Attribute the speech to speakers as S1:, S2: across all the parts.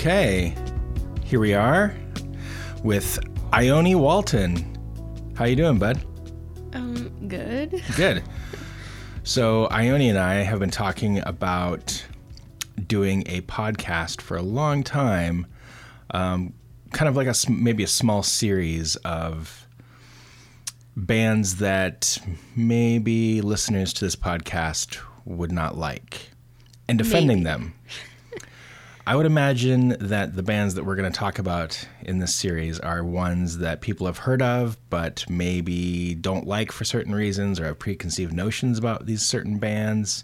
S1: Okay, here we are with Ione Walton. How you doing, bud?
S2: Um, good.
S1: Good. So Ione and I have been talking about doing a podcast for a long time, um, kind of like a maybe a small series of bands that maybe listeners to this podcast would not like, and defending
S2: Maybe.
S1: them. I would imagine that the bands that we're going to talk about in this series are ones that people have heard of, but maybe don't like for certain reasons or have preconceived notions about these certain bands,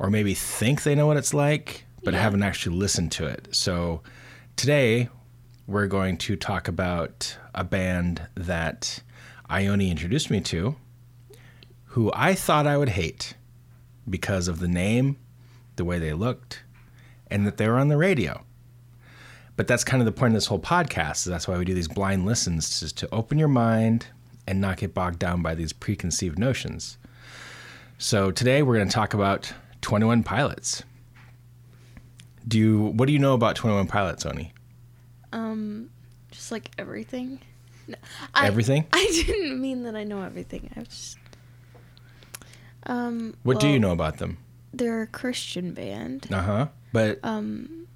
S1: or maybe think they know what it's like, but
S2: Yeah.
S1: haven't actually listened to it. So today we're going to talk about a band that Ione introduced me to, who I thought I would hate because of the name, the way they looked, and that they were on the radio. But that's kind of the point of this whole podcast. So that's why we do these blind listens, is to open your mind and not get bogged down by these preconceived notions. So today we're going to talk about 21 Pilots. Do you what do you know about 21 Pilots, Oni?
S2: Um, just like everything. No, I,
S1: Everything?
S2: I didn't mean that I know everything. I was just. Um.
S1: What do you know about them?
S2: They're a Christian band.
S1: Uh-huh. But
S2: Um.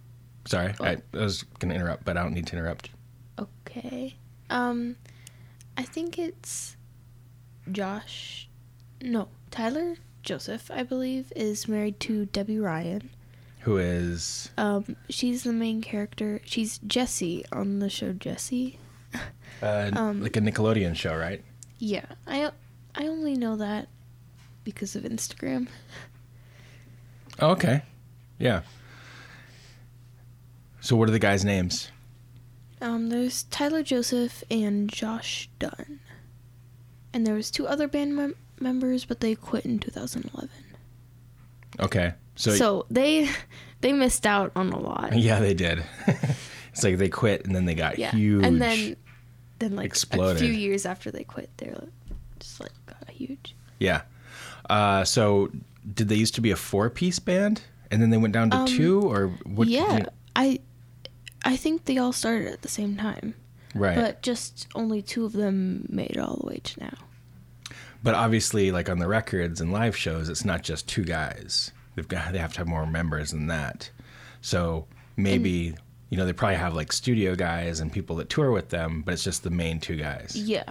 S1: sorry, I, I was going to interrupt, but I don't need to interrupt.
S2: Okay. Um, I think it's Josh. No, Tyler Joseph. I believe is married to Debby Ryan.
S1: Who is
S2: Um, she's the main character. She's Jessie on the show Jessie.
S1: uh,
S2: Um,
S1: like a Nickelodeon show, right?
S2: Yeah, I I only know that because of Instagram.
S1: Oh, okay. Yeah. So what are the guys' names?
S2: Um, there's Tyler Joseph and Josh Dun, and there was two other band mem- members, but they quit in 2011.
S1: Okay. So,
S2: So, they they missed out on a lot.
S1: yeah, they did. it's like they quit and then they got
S2: Yeah,
S1: huge.
S2: and then then like a few years after they quit, they're just like got huge.
S1: yeah. Uh, so did they used to be a four-piece band and then they went down to
S2: Um,
S1: two or what?
S2: yeah,
S1: you-
S2: I I think they all started at the same time,
S1: right. But,
S2: just only two of them made it all the way to now.
S1: But obviously, like on the records and live shows, it's not just two guys. They've got they have to have more members than that. So maybe you know they probably have like studio guys and people that tour with them, but it's just the main two guys.
S2: Yeah.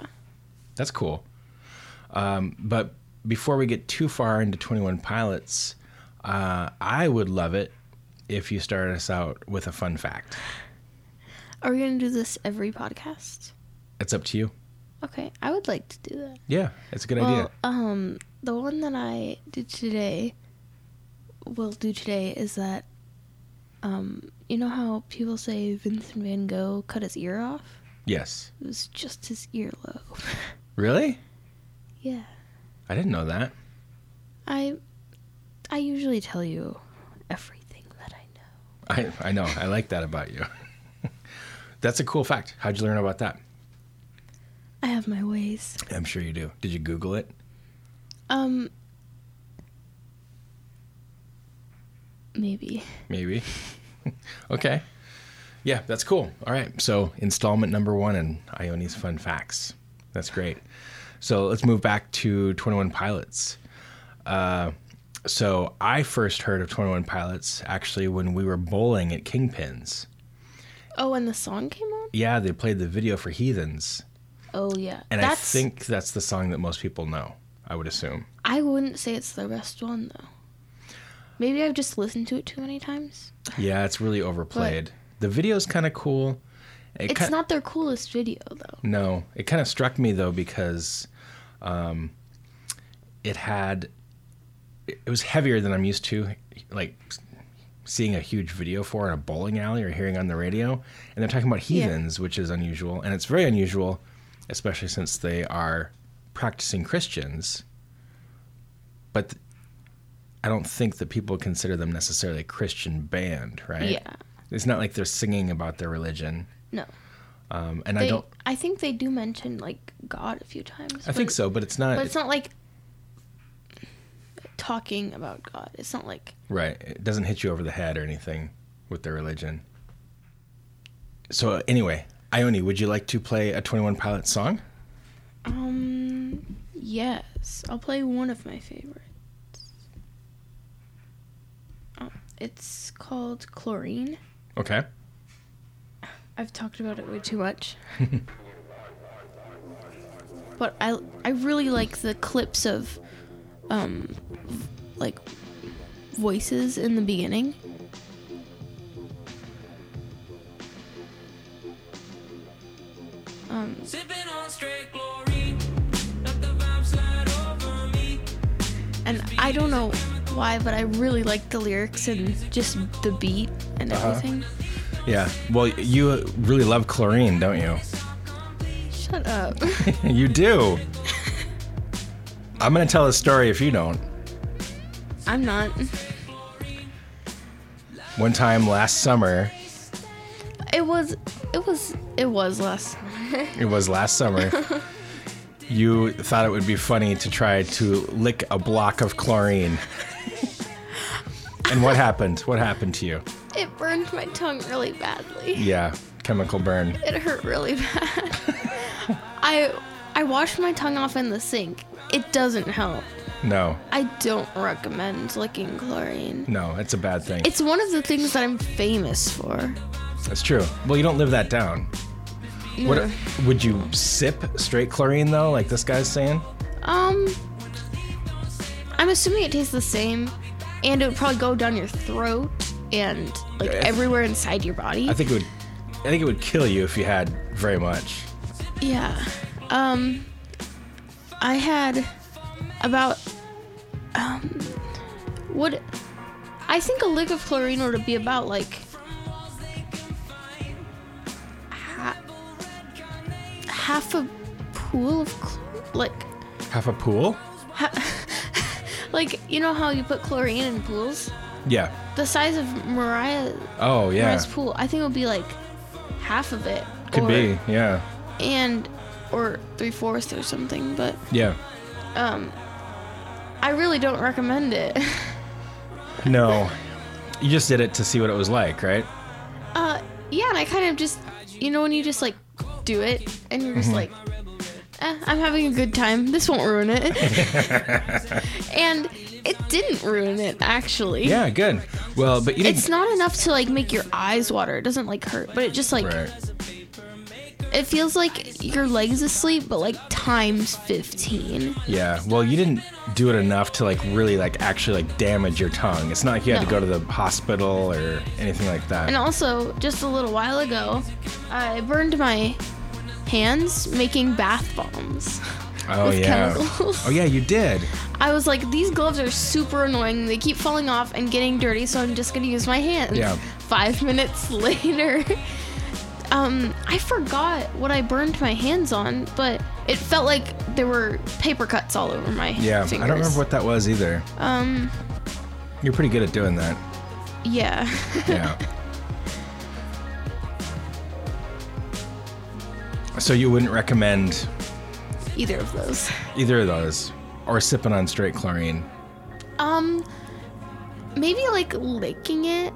S1: That's cool. Um, but before we get too far into 21 Pilots, uh, I would love it if you started us out with a fun fact.
S2: Are we gonna do this every podcast?
S1: It's up to you.
S2: Okay, I would like to do that.
S1: Yeah, it's a good
S2: well,
S1: idea.
S2: um, the one that I did today, will do today, is that, um, you know how people say Vincent Van Gogh cut his ear off?
S1: Yes.
S2: It was just his earlobe.
S1: Really?
S2: yeah,
S1: I didn't know that.
S2: I, I usually tell you everything that I know.
S1: I, I know. I like that about you. That's a cool fact. How'd you learn about that?
S2: I have my ways.
S1: I'm sure you do. Did you Google it?
S2: Um, maybe.
S1: Maybe. okay. Yeah, that's cool. All right. So, installment number one in Ione's Fun Facts. That's great. So, let's move back to 21 Pilots. Uh, so, I first heard of 21 Pilots actually when we were bowling at Kingpins.
S2: Oh, and the song came on.
S1: Yeah, they played the video for Heathens.
S2: Oh yeah,
S1: And
S2: that's.
S1: I think that's the song that most people know, I would assume.
S2: I wouldn't say it's the best one though. Maybe I've just listened to it too many times.
S1: Yeah, it's really overplayed. The video's kind of cool. It
S2: It's
S1: kin-
S2: not their coolest video though.
S1: No, it kind of struck me though because um, it had it was heavier than I'm used to, like seeing a huge video for in a bowling alley or hearing on the radio. And they're talking about
S2: Yeah.
S1: heathens, which is unusual, and it's very unusual, especially since they are practicing Christians. But th- I don't think that people consider them necessarily a Christian band, right?
S2: Yeah.
S1: It's not like they're singing about their religion.
S2: No.
S1: Um, and I don't.
S2: I think they do mention like God a few times.
S1: I think so, but it's not.
S2: But it's not like talking about God. It's not like
S1: Right. It doesn't hit you over the head or anything with their religion. So anyway, Ione, would you like to play a Twenty One Pilot song?
S2: Um, yes. I'll play one of my favorites. Oh, it's called Chlorine.
S1: Okay.
S2: I've talked about it way too much. but I I really like the clips of um like voices in the beginning. Um
S3: Sipping on straight chlorine. Let the vibe slide over me.
S2: and I don't know why, but I really like the lyrics and just the beat and
S1: Uh-huh.
S2: everything.
S1: Yeah. Well, you really love chlorine, don't you?
S2: Shut up.
S1: you do. I'm gonna tell a story if you don't.
S2: I'm not.
S1: One time last summer,
S2: It was it was it was last
S1: it was last summer, you thought it would be funny to try to lick a block of chlorine. and what happened? What happened to you?
S2: It burned my tongue really badly.
S1: Yeah, chemical burn.
S2: It hurt really bad. I I washed my tongue off in the sink. It doesn't help.
S1: No,
S2: I don't recommend licking chlorine.
S1: no, it's a bad thing.
S2: It's one of the things that I'm famous for.
S1: That's true. Well, you don't live that down. What would you sip straight chlorine though, like this guy's saying?
S2: Um I'm assuming it tastes the same and it would probably go down your throat and like
S1: Yeah.
S2: everywhere inside your body.
S1: I think it would. I think it would kill you if you had very much.
S2: Yeah. Um I had about um would I think a lick of chlorine would be about like ha- half a pool of chl- like
S1: Half a pool?
S2: like you know how you put chlorine in pools?
S1: Yeah.
S2: The size of Mariah
S1: Oh yeah.
S2: Mariah's pool. I think it would be like half of it.
S1: Could
S2: or-
S1: be. Yeah.
S2: And or three fourths or something, but
S1: Yeah.
S2: um I really don't recommend it.
S1: No. You just did it to see what it was like, right?
S2: Uh yeah, and I kind of just you know when you just like do it and you're just
S1: Mm-hmm.
S2: like eh, I'm having a good time. This won't ruin it. and it didn't ruin it actually.
S1: Yeah. Good. Well, but.
S2: It's not enough to like make your eyes water. It doesn't like hurt, but it just like
S1: Right.
S2: It feels like your legs asleep, but like times 15.
S1: Yeah. Well, you didn't do it enough to like really like actually like damage your tongue. It's not like you had to go to the hospital or anything like that.
S2: And also, just a little while ago, I burned my hands making bath bombs.
S1: oh yeah.
S2: chemicals.
S1: Oh yeah, you did.
S2: I was like, these gloves are super annoying. They keep falling off and getting dirty, so I'm just gonna use my hands.
S1: Yeah.
S2: Five minutes later, um, I forgot what I burned my hands on, but it felt like there were paper cuts all over my hands.
S1: Yeah.
S2: fingers.
S1: I don't remember what that was either.
S2: Um,
S1: You're pretty good at doing that.
S2: yeah.
S1: Yeah. so you wouldn't recommend
S2: Either of those.
S1: either of those or sipping on straight chlorine.
S2: Um, maybe like licking it,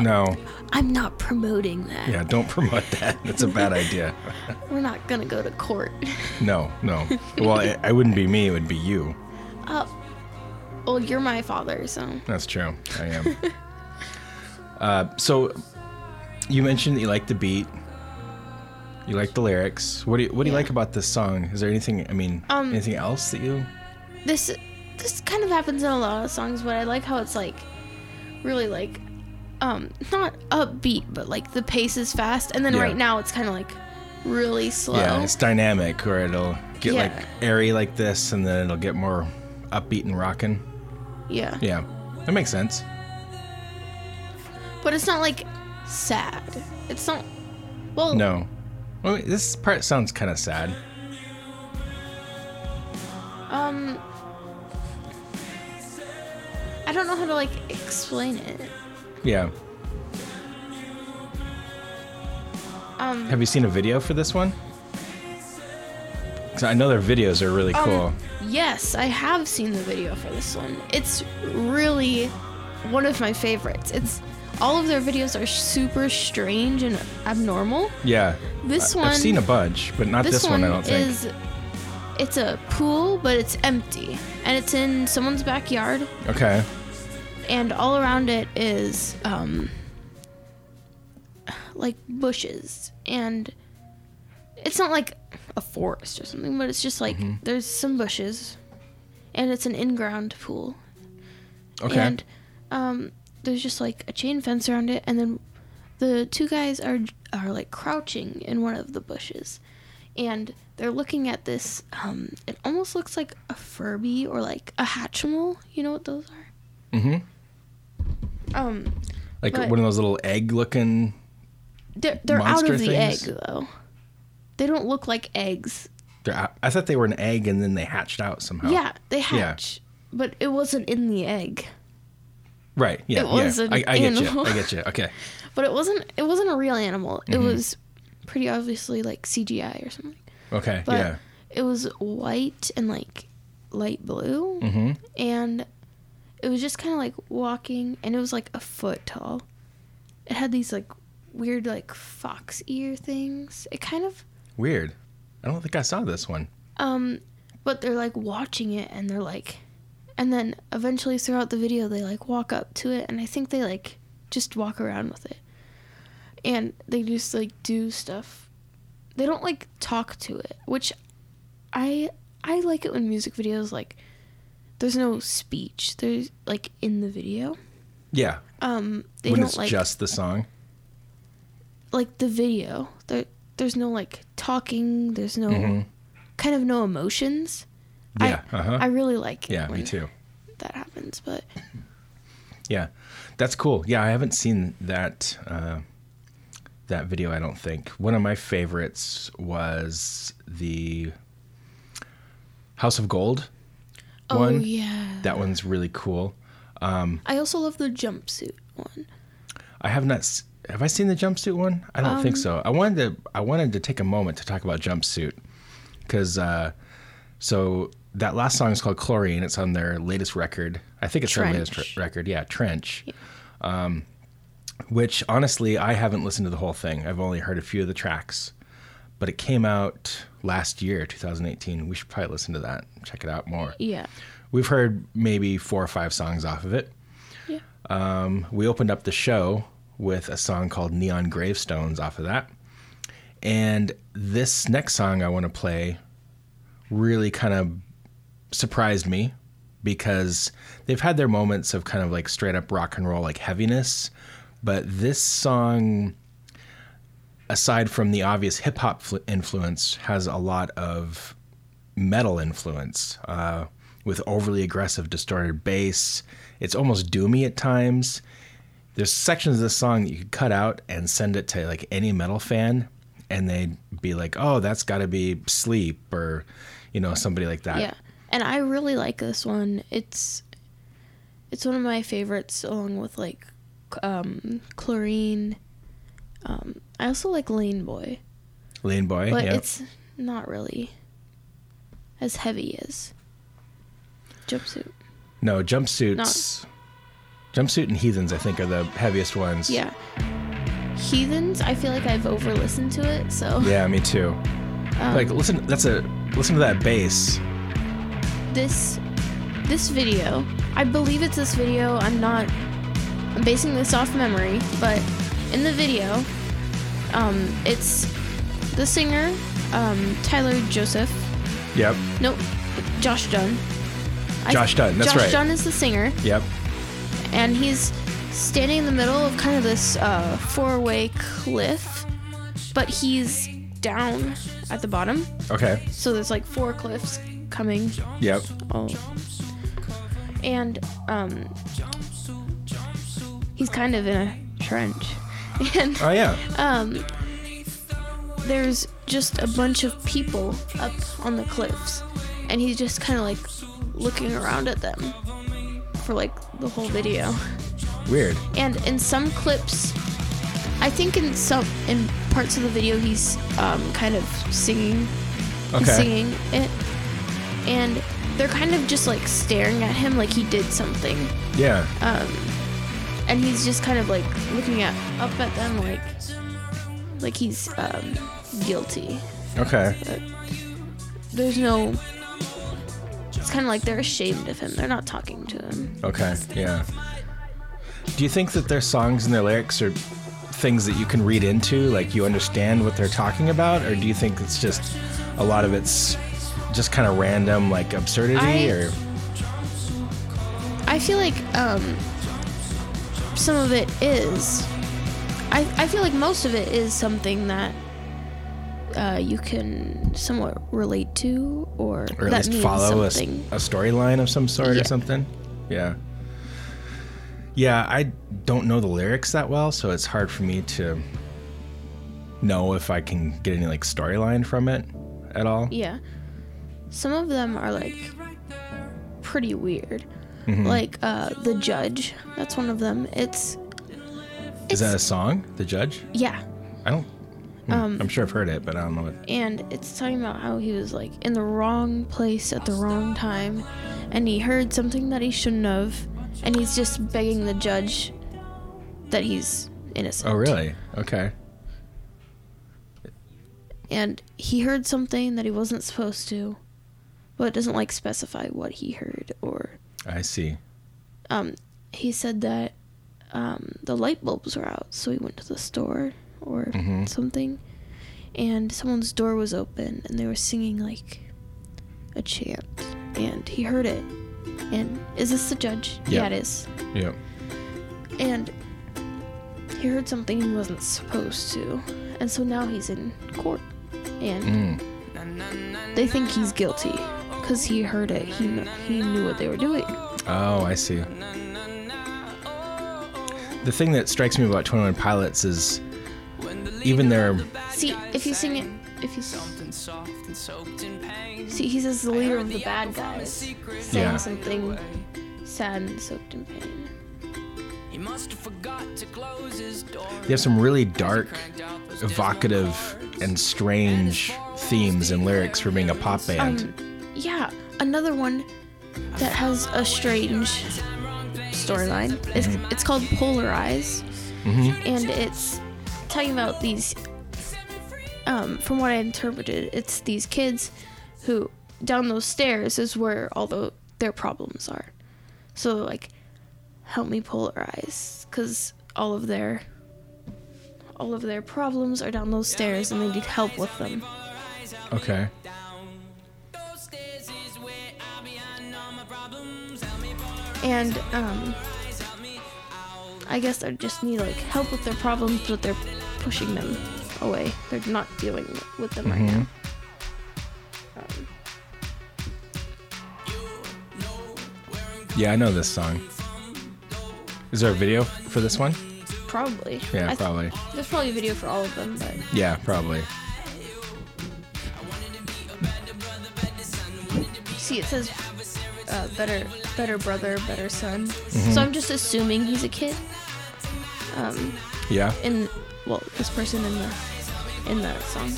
S1: No.
S2: I'm not promoting that.
S1: Yeah, don't promote that. That's a bad idea.
S2: We're not gonna go to court.
S1: No, no. Well, it, it wouldn't be me, it would be you.
S2: uh, well, you're my father, so
S1: That's true. I am. uh, so you mentioned that you like the beat. You like the lyrics. What do you What do you
S2: Yeah.
S1: like about this song? Is there anything? I mean,
S2: Um,
S1: anything else that you?
S2: this this kind of happens in a lot of songs, but I like how it's like really like um not upbeat, but like the pace is fast, and then
S1: Yeah.
S2: right now it's kind of like really slow.
S1: Yeah, it's dynamic, or it'll get like airy like this, and then it'll get more upbeat and rocking.
S2: yeah,
S1: Yeah, that makes sense.
S2: but it's not like sad. It's not. Well,
S1: No, well, this part sounds kind of sad.
S2: Um, I don't know how to like explain it.
S1: Yeah.
S2: Um,
S1: Have you seen a video for this one? 'Cause I know their videos are really cool.
S2: um, yes, I have seen the video for this one. It's really one of my favorites. It's all of their videos are super strange and abnormal.
S1: Yeah.
S2: This
S1: I-
S2: one
S1: I've seen a bunch, but not this, one, I don't think.
S2: is it's a pool, but it's empty, and it's in someone's backyard,
S1: okay.
S2: And all around it is um like bushes, and it's not like a forest or something, but it's just like
S1: Mm-hmm.
S2: there's some bushes, and it's an in-ground pool,
S1: Okay.
S2: and um, there's just like a chain fence around it, and then the two guys are are like crouching in one of the bushes, and they're looking at this. Um, it almost looks like a Furby or like a Hatchimal. You know what those are?
S1: Hmm
S2: Um,
S1: Like one of those little egg-looking.
S2: they're they're out of the
S1: things?
S2: egg though. They don't look like eggs.
S1: they're out- I thought they were an egg, and then they hatched out somehow.
S2: Yeah, they hatch, but it wasn't in the egg.
S1: Right. Yeah.
S2: It was
S1: yeah.
S2: an
S1: I, I get you.
S2: animal.
S1: I get you. Okay.
S2: But it wasn't. It wasn't a real animal.
S1: Mm-hmm.
S2: It was pretty obviously like CGI or something.
S1: Okay.
S2: But
S1: yeah.
S2: it was white and like light blue,
S1: Mm-hmm.
S2: and it was just kind of like walking, and it was like a foot tall. It had these like weird like fox ear things. It kind of
S1: Weird. I don't think I saw this one.
S2: um, but they're like watching it, and they're like, and then eventually throughout the video they like walk up to it, and I think they like just walk around with it, and they just like do stuff. They don't like talk to it, which I I like it when music videos like there's no speech. There's like in the video.
S1: Yeah.
S2: Um, they
S1: when
S2: don't
S1: it's
S2: like
S1: just the song.
S2: like the video. There there's no like talking. There's no
S1: Mhm.
S2: kind of no emotions.
S1: Yeah. Uh huh.
S2: I really like it.
S1: Yeah. Me too.
S2: That happens, but
S1: Yeah, that's cool. Yeah, I haven't seen that uh, that video. I don't think one of my favorites was the House of Gold.
S2: Oh
S1: One
S2: yeah,
S1: that one's really cool.
S2: I also love the jumpsuit one.
S1: I have not. s- Have I seen the jumpsuit one? I don't think
S2: Um,
S1: so. I wanted to. I wanted to take a moment to talk about jumpsuit because uh, so that last song is called Chlorine. It's on their latest record. I think it's their latest
S2: Trench.
S1: record. Yeah, Trench. Um, which honestly, I haven't listened to the whole thing. I've only heard a few of the tracks, but it came out last year, 2018. We should probably listen to that. Check it out more.
S2: Yeah,
S1: We've heard maybe four or five songs off of it.
S2: yeah.
S1: Um, we opened up the show with a song called Neon Gravestones off of that. And this next song I want to play really kind of surprised me because they've had their moments of kind of like straight up rock and roll, like heaviness. But this song, aside from the obvious hip hop fl- influence, has a lot of metal influence uh, with overly aggressive, distorted bass. It's almost doomy at times. There's sections of this song that you could cut out and send it to like any metal fan, and they'd be like, "Oh, that's got to be Sleep," or you know, somebody like that.
S2: Yeah, and I really like this one. It's it's one of my favorites, along with like um, Chlorine. Um, I also like Lane Boy,
S1: Lane Boy.
S2: but
S1: yeah.
S2: it's not really as heavy as Jumpsuit.
S1: no jumpsuits. Jumpsuit and Heathens, I think, are the heaviest ones.
S2: Yeah, Heathens. I feel like I've over listened to it, so
S1: Yeah, me too.
S2: um,
S1: like, listen. That's a listen to that bass.
S2: this this video i believe it's this video i'm not i'm basing this off memory but in the video um it's the singer um tyler joseph
S1: Yep.
S2: nope josh dun
S1: Josh Dun, that's
S2: josh
S1: right.
S2: Josh Dun is the singer
S1: Yep.
S2: and he's standing in the middle of kind of this uh, four-way cliff but he's down at the bottom
S1: Okay.
S2: so there's like four cliffs coming
S1: Yep.
S2: Oh. And um he's kind of in a trench. And
S1: Oh yeah.
S2: um there's just a bunch of people up on the cliffs and he's just kind of like looking around at them for like the whole video.
S1: Weird.
S2: And in some clips I think in some in parts of the video he's um kind of singing
S1: Okay.
S2: Singing it, and they're kind of just like staring at him like he did something.
S1: Yeah.
S2: Um, and he's just kind of like looking at up at them like like he's um, guilty.
S1: Okay.
S2: There's no. It's kind of like they're ashamed of him. They're not talking to him.
S1: Okay. Yeah. Do you think that their songs and their lyrics are things that you can read into, like you understand what they're talking about, or do you think it's just a lot of it's just kind of random, like absurdity,
S2: I-
S1: or
S2: I feel like um, some of it is. I, I feel like most of it is something that uh, you can somewhat relate to, or,
S1: or at
S2: that
S1: least follow
S2: something.
S1: a storyline of some sort or something? Yeah. Yeah, I don't know the lyrics that well, so it's hard for me to know if I can get any like storyline from it at all.
S2: Yeah. Some of them are like pretty weird.
S1: Mm-hmm.
S2: Like uh The Judge, that's one of them. It's
S1: Is that a song? The Judge?
S2: yeah.
S1: I don't. hmm,
S2: Um,
S1: I'm sure I've heard it, but I don't know it.
S2: And it's talking about how he was like in the wrong place at the wrong time and he heard something that he shouldn't have and he's just begging the judge that he's innocent.
S1: Oh, really? Okay.
S2: And he heard something that he wasn't supposed to, but it doesn't like specify what he heard or
S1: I see.
S2: um, he said that um, the light bulbs were out, so he went to the store or
S1: Mhm.
S2: something, and someone's door was open, and they were singing like a chant, and he heard it. And is this the judge?
S1: Yeah.
S2: Yeah, it is.
S1: Yeah.
S2: And he heard something he wasn't supposed to, and so now he's in court, and
S1: Mm.
S2: they think he's guilty because he heard it. He kn- he knew what they were doing.
S1: Oh, I see. The thing that strikes me about 21 Pilots is even their
S2: See, if you sing it, if you s- see, he says the leader of the bad guys saying
S1: Yeah.
S2: something sad and soaked in pain.
S1: they have some really dark, evocative, and strange themes and lyrics for being a pop band.
S2: Um, yeah, another one that has a strange storyline. It's it's called Polarize, and it's talking about these. Um, from what I interpreted, it's these kids who down those stairs is where all the their problems are. So like, help me polarize, because all of their all of their problems are down those stairs, and they need help with them.
S1: okay.
S2: And um I guess they just need like help with their problems, but they're pushing them away. They're not dealing with them right now. Um,
S1: Yeah, I know this song. Is there a video for this one?
S2: probably.
S1: Yeah,
S2: th-
S1: probably.
S2: There's probably a video for all of them, but
S1: Yeah, probably.
S2: see, it says uh, better, better brother, better son. So I'm just assuming he's a kid. Um,
S1: Yeah.
S2: in well, this person in the in the song.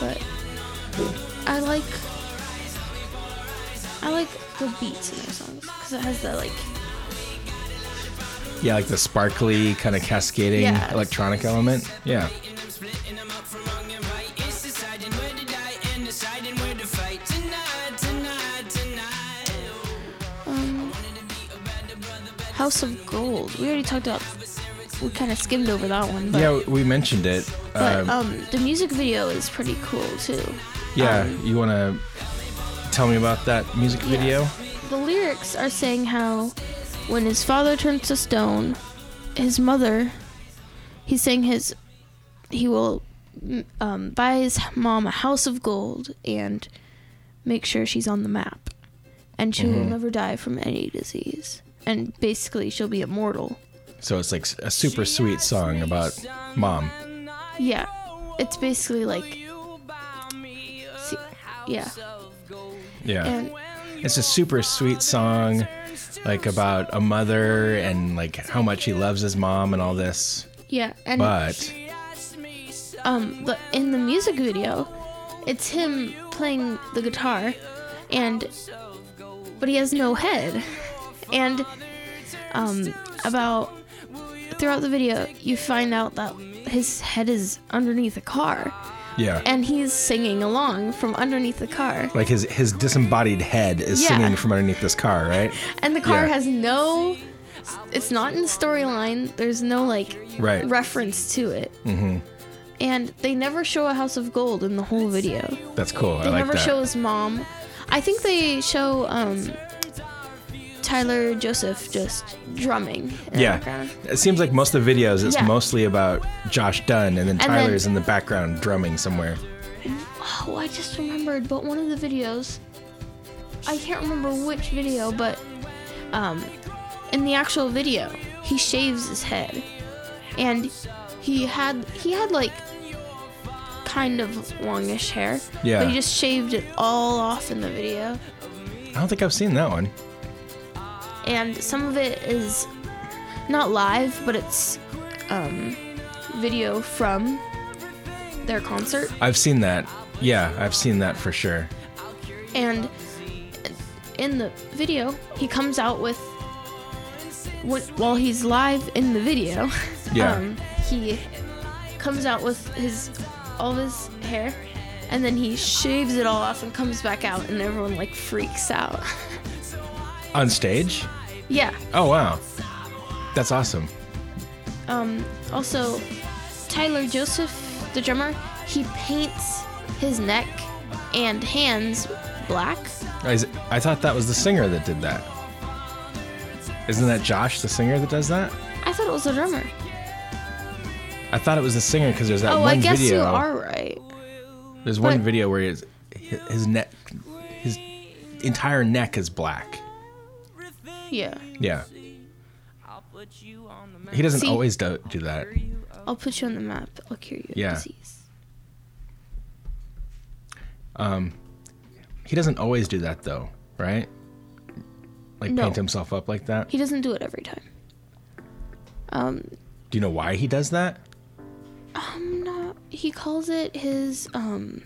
S2: But I like I like the beats in their songs because it has that like
S1: Yeah, like the sparkly kind of cascading
S2: Yeah.
S1: electronic element. Yeah.
S2: House of Gold. We already talked about. We kind of skimmed over that one, but
S1: yeah, we mentioned it.
S2: but
S1: Um,
S2: um the music video is pretty cool too.
S1: yeah,
S2: um,
S1: you want to tell me about that music
S2: Yeah.
S1: video?
S2: The lyrics are saying how when his father turns to stone, his mother, he's saying his, he will mm, um, buy his mom a house of gold and make sure she's on the map. And she will
S1: Mhm.
S2: never die from any disease. And basically, she'll be immortal.
S1: So it's like a super sweet song about mom.
S2: Yeah. It's basically like. See, yeah.
S1: Yeah.
S2: And
S1: It's a super sweet song like about a mother and like how much he loves his mom and all this.
S2: yeah. And
S1: But
S2: um but in the music video it's him playing the guitar and but he has no head And um, about throughout the video, you find out that his head is underneath a car,
S1: Yeah.
S2: and he's singing along from underneath the car.
S1: like his his disembodied head is
S2: Yeah.
S1: singing from underneath this car, right?
S2: And the car
S1: Yeah.
S2: has no. It's not in the storyline. There's no like
S1: Right.
S2: reference to it. Mm-hmm. And they never show a house of gold in the whole video.
S1: That's cool. I
S2: They
S1: like
S2: never
S1: that.
S2: show his mom. I think they show um, Tyler Joseph just drumming. In the
S1: yeah. It seems like most of the videos it's
S2: Yeah.
S1: mostly about Josh Dun and then
S2: And then-
S1: Tyler's in the background drumming somewhere.
S2: Oh, I just remembered. But one of the videos, I can't remember which video, but um, in the actual video, he shaves his head, and he had he had like kind of longish hair.
S1: Yeah.
S2: But he just shaved it all off in the video,
S1: I don't think I've seen that one.
S2: And some of it is not live, but it's um, video from their concert.
S1: I've seen that. Yeah, I've seen that for sure.
S2: and in the video he comes out with when, while he's live in the video
S1: Yeah.
S2: um, he comes out with his all of his hair and then he shaves it all off and comes back out and everyone like freaks out
S1: On stage?
S2: yeah
S1: Oh wow. That's awesome.
S2: um, also tyler joseph the drummer he paints his neck and hands black
S1: Is- I thought that was the singer that did that. Isn't that Josh, the singer, that does that?
S2: i thought it was the drummer
S1: I thought it was the singer because there's that
S2: oh
S1: one
S2: i guess
S1: video.
S2: you are right
S1: There's one video where his, his neck, his entire neck is black.
S2: Yeah
S1: Yeah,
S3: I'll put you on the map.
S1: he doesn't
S2: See-
S1: always do, do that.
S2: I'll put you on the map. I'll cure you of
S1: Yeah.
S2: disease.
S1: Um, he doesn't always do that though, right? Like
S2: No.
S1: paint himself up like that.
S2: He doesn't do it every time. Um,
S1: Do you know why he does that?
S2: I'm not. He calls it his um.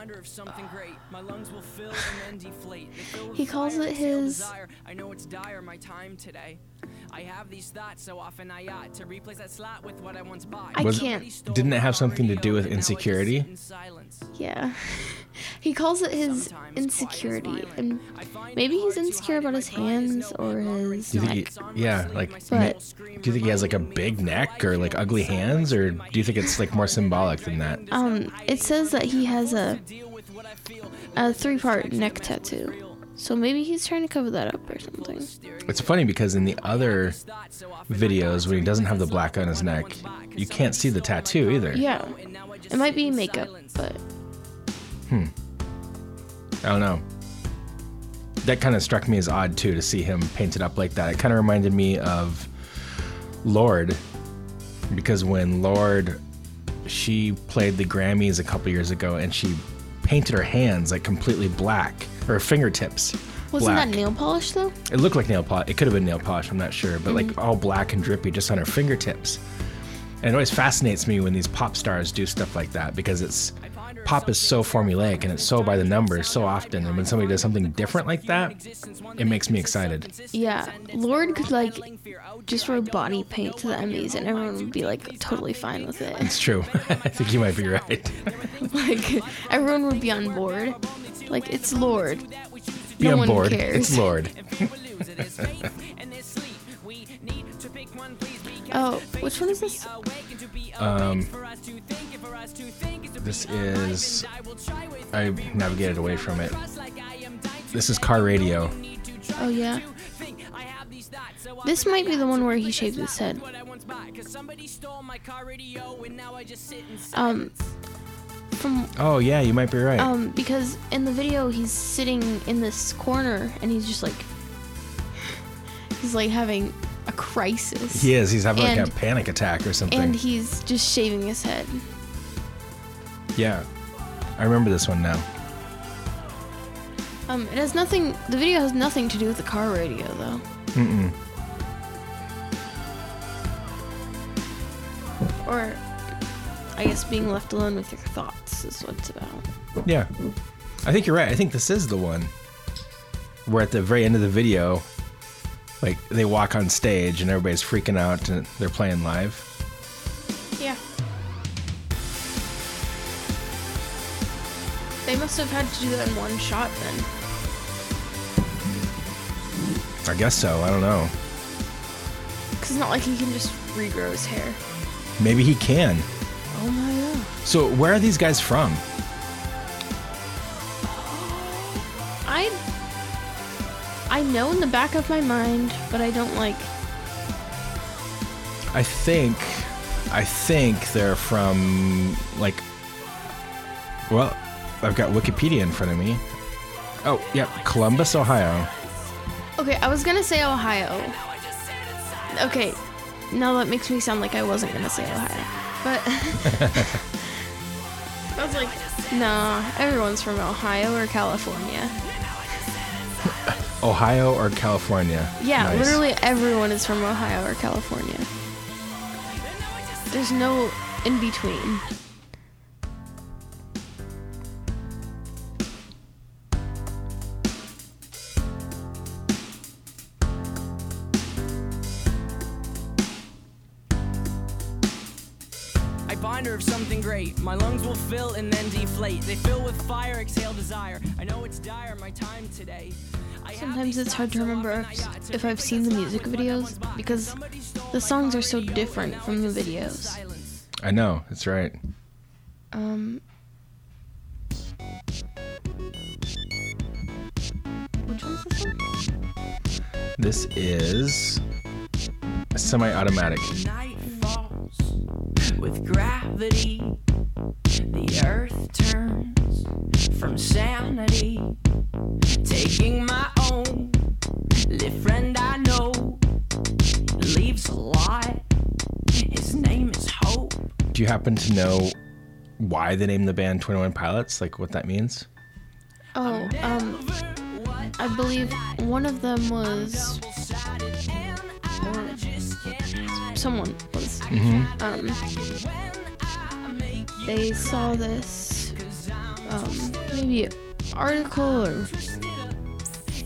S3: I of something great. My lungs will fill and then deflate. They fill with
S2: He calls it
S3: exhale
S2: his-
S3: desire. I know it's dire, my time today. I have these thoughts so often I ought to replace that slot with what I once bought.
S2: I can't.
S1: Didn't it have something to do with
S3: And now I just
S1: insecurity?
S3: sit in silence.
S2: Yeah. He calls it his
S3: Sometimes
S2: insecurity, and maybe he's insecure about his hands or his
S1: Do you think
S2: neck.
S1: he, yeah, like
S2: But-
S1: do you think he has like a big neck or like ugly hands, or do you think it's like more symbolic than that?
S2: Um, it says that he has a a three-part neck tattoo, so maybe he's trying to cover that up or something.
S1: It's funny because in the other videos, when he doesn't have the black on his neck, you can't see the tattoo either.
S2: Yeah, it might be makeup, but
S1: I don't know. That kind of struck me as odd too to see him painted up like that. It kind of reminded me of Lorde, because when Lorde, she played the Grammys a couple years ago, and she painted her hands like completely black, or her fingertips.
S2: wasn't
S1: black.
S2: that nail polish though?
S1: It looked like nail polish. It could have been nail polish. I'm not sure, but
S2: Mm-hmm.
S1: like all black and drippy, just on her fingertips. And it always fascinates me when these pop stars do stuff like that because it's pop is so formulaic and it's so by the numbers so often. And when somebody does something different like that, it makes me excited.
S2: Yeah, Lorde could like just wear body paint to the Emmys, and everyone would be like totally fine with it.
S1: It's true. I think you might be right.
S2: like everyone would be on board. Like it's Lorde.
S1: Be
S2: no
S1: on
S2: one
S1: board.
S2: cares.
S1: It's Lorde.
S2: Oh, which one is this?
S1: Um, this is. I navigated away from it. This is car radio.
S2: Oh yeah. This might be the one where he shaved his head. Um, from
S1: Oh yeah, you might be right.
S2: um because in the video he's sitting in this corner and he's just like he's like having a crisis.
S1: he is. He's having like a panic attack or something.
S2: And he's just shaving his head.
S1: Yeah, I remember this one now.
S2: Um, it has nothing. The video has nothing to do with the car radio, though.
S1: Mm-mm.
S2: Or, I guess being left alone with your thoughts is what it's about.
S1: Yeah, I think you're right. I think this is the one where at the very end of the video, like they walk on stage and everybody's freaking out and they're playing live.
S2: Must have had to do that in one shot then.
S1: I guess so. I don't know.
S2: Because it's not like he can just regrow his hair.
S1: Maybe he can.
S2: Oh my god.
S1: So where are these guys from?
S2: I. I know in the back of my mind, but I don't like.
S1: I think, I think they're from like. Well, I've got Wikipedia in front of me. Oh, yep, Columbus, Ohio.
S2: Okay, I was gonna say Ohio. Okay, now that makes me sound like I wasn't gonna say Ohio. But. I was like, no, everyone's from Ohio or California.
S1: Ohio or California?
S2: Yeah,
S1: Nice.
S2: literally everyone is from Ohio or California. There's no in between.
S3: Fill and then deflate. They fill with fire, exhale desire. I know it's dire, my time today.
S2: Sometimes it's hard to remember
S3: often I got to
S2: if I've seen the music videos because the songs are so different from the
S3: I just sit in
S2: videos.
S1: I know, that's right.
S2: Um. Which one's this one?
S1: This is semi automatic.
S3: Night falls with gravity. The earth turns from sanity. Taking my own. Live friend I know. Leaves a lot. His name is Hope.
S1: Do you happen to know why they named the band 21 Pilots? Like what that means?
S2: Oh, um, I believe one of them was. someone was. Um, they saw this, um, maybe article or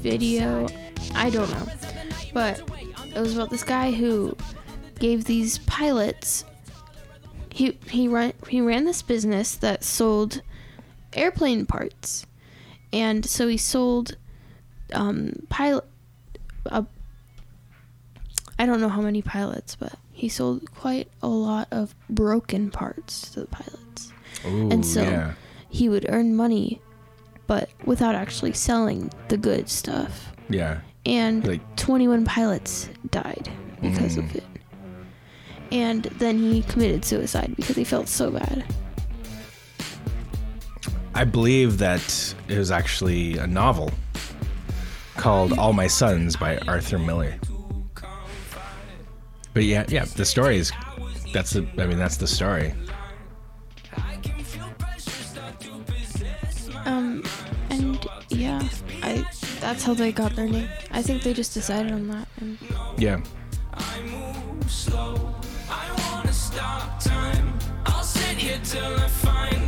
S2: video. I don't know. But it was about this guy who gave these pilots. He he ran he ran this business that sold airplane parts, and so he sold um, pilot. I don't know how many pilots, but he sold quite a lot of broken parts to the pilots.
S1: Ooh,
S2: And so-
S1: yeah.
S2: He would earn money, but without actually selling the good stuff.
S1: Yeah.
S2: And
S1: Like-
S2: 21 pilots died because of mm. it. And then he committed suicide because he felt so bad.
S1: I believe that it was actually a novel called All My Sons by Arthur Miller. But yeah, yeah, the story is that's the I mean that's the story.
S2: Um, and yeah, I that's how they got their name. I think they just decided on that. And
S1: Yeah.
S4: slow. I wanna stop time. I'll sit here till I find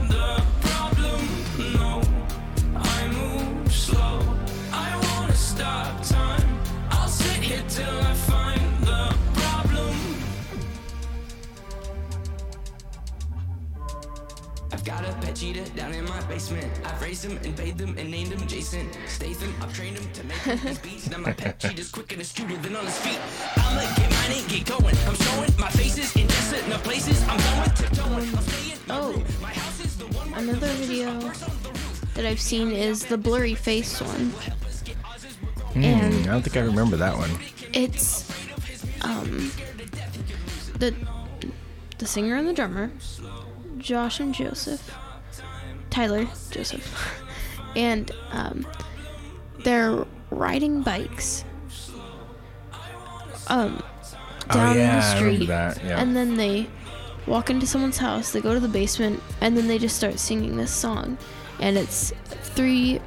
S4: got a pet cheetah down in my basement. I've raised him and paid them and named him Jason Statham. I've trained him to make these beats. Now my pet cheetah's quick and astuter than on his feet. I'ma get mine and get going. I'm showing my faces in desolate enough places. I'm going tiptoeing. I'm staying.
S2: oh, another video that I've seen is the blurry face one.
S1: Hmm,
S2: And
S1: I don't think I remember that one.
S2: it's um the the singer and the drummer, Josh and Joseph, Tyler Joseph, and um, they're riding bikes um down
S1: oh yeah,
S2: the street.
S1: Yeah.
S2: and then they walk into someone's house. They go to the basement, and then they just start singing this song, and it's three.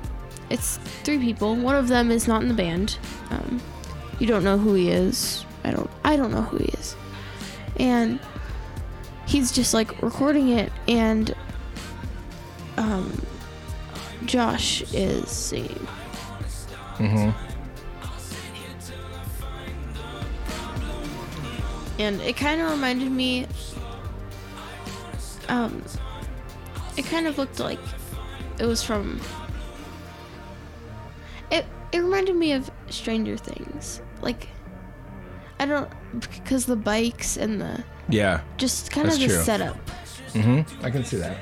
S2: It's three people. One of them is not in the band. Um, you don't know who he is. I don't. I don't know who he is. And he's just like recording it, and um, Josh is singing. And it kind of reminded me. Um, it kind of looked like it was from. It it reminded me of Stranger Things, like. I don't because the bikes and the
S1: Yeah.
S2: just kind of the
S1: true.
S2: setup.
S1: Mm-hmm. I can see that.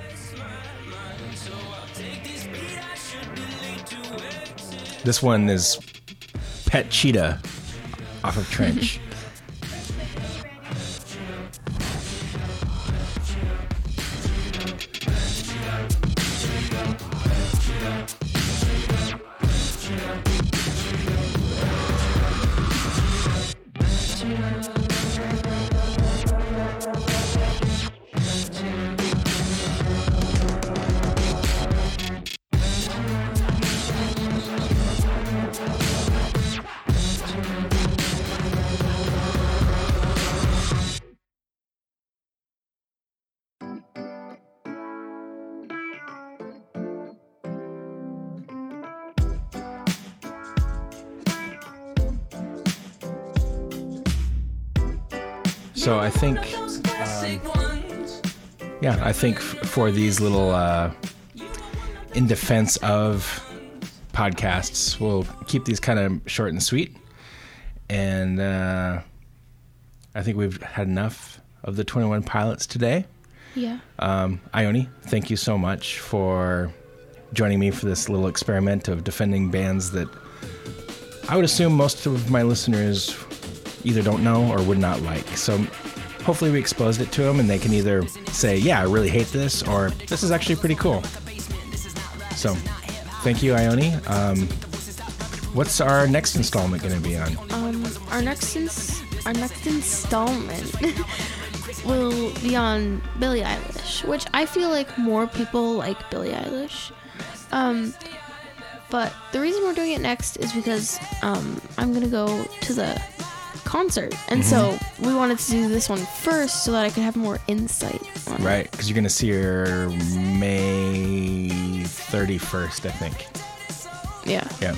S1: This one is Pet Cheetah off of Trench. so I think, yeah, I think for these little uh, in defense of podcasts, we'll keep these kind of short and sweet. And uh, I think we've had enough of the 21 pilots today.
S2: Yeah.
S1: Um, Ione, thank you so much for joining me for this little experiment of defending bands that I would assume most of my listeners either don't know or would not like. So hopefully we exposed it to them and they can either say, yeah, I really hate this, or this is actually pretty cool. So thank you, Ione. Um, what's our next installment going to be on?
S2: Um, our next ins- our next installment will be on Billie Eilish, which I feel like more people like Billie Eilish. Um, but the reason we're doing it next is because um, I'm gonna go to the concert, and so we wanted to do this one first so that I could have more insight. On.
S1: Right, because you're going to see her May 31st, I think.
S2: Yeah.
S1: Yeah.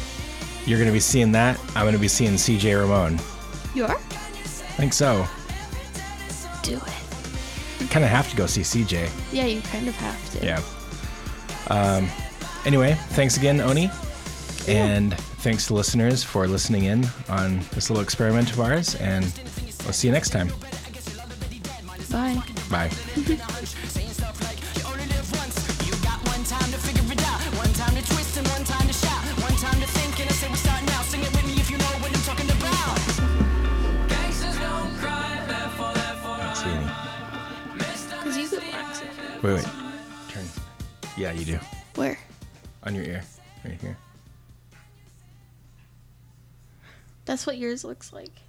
S1: You're going to be seeing that. I'm going to be seeing CJ Ramon.
S2: You are.
S1: I think so.
S2: Do it.
S1: You kind of have to go see CJ.
S2: Yeah, you kind of have to.
S1: Yeah. Um, anyway, thanks again, Oni. And thanks to listeners for listening in on this little experiment of ours. And we'll see you next time.
S2: Bye.
S1: Bye.
S2: what yours looks like.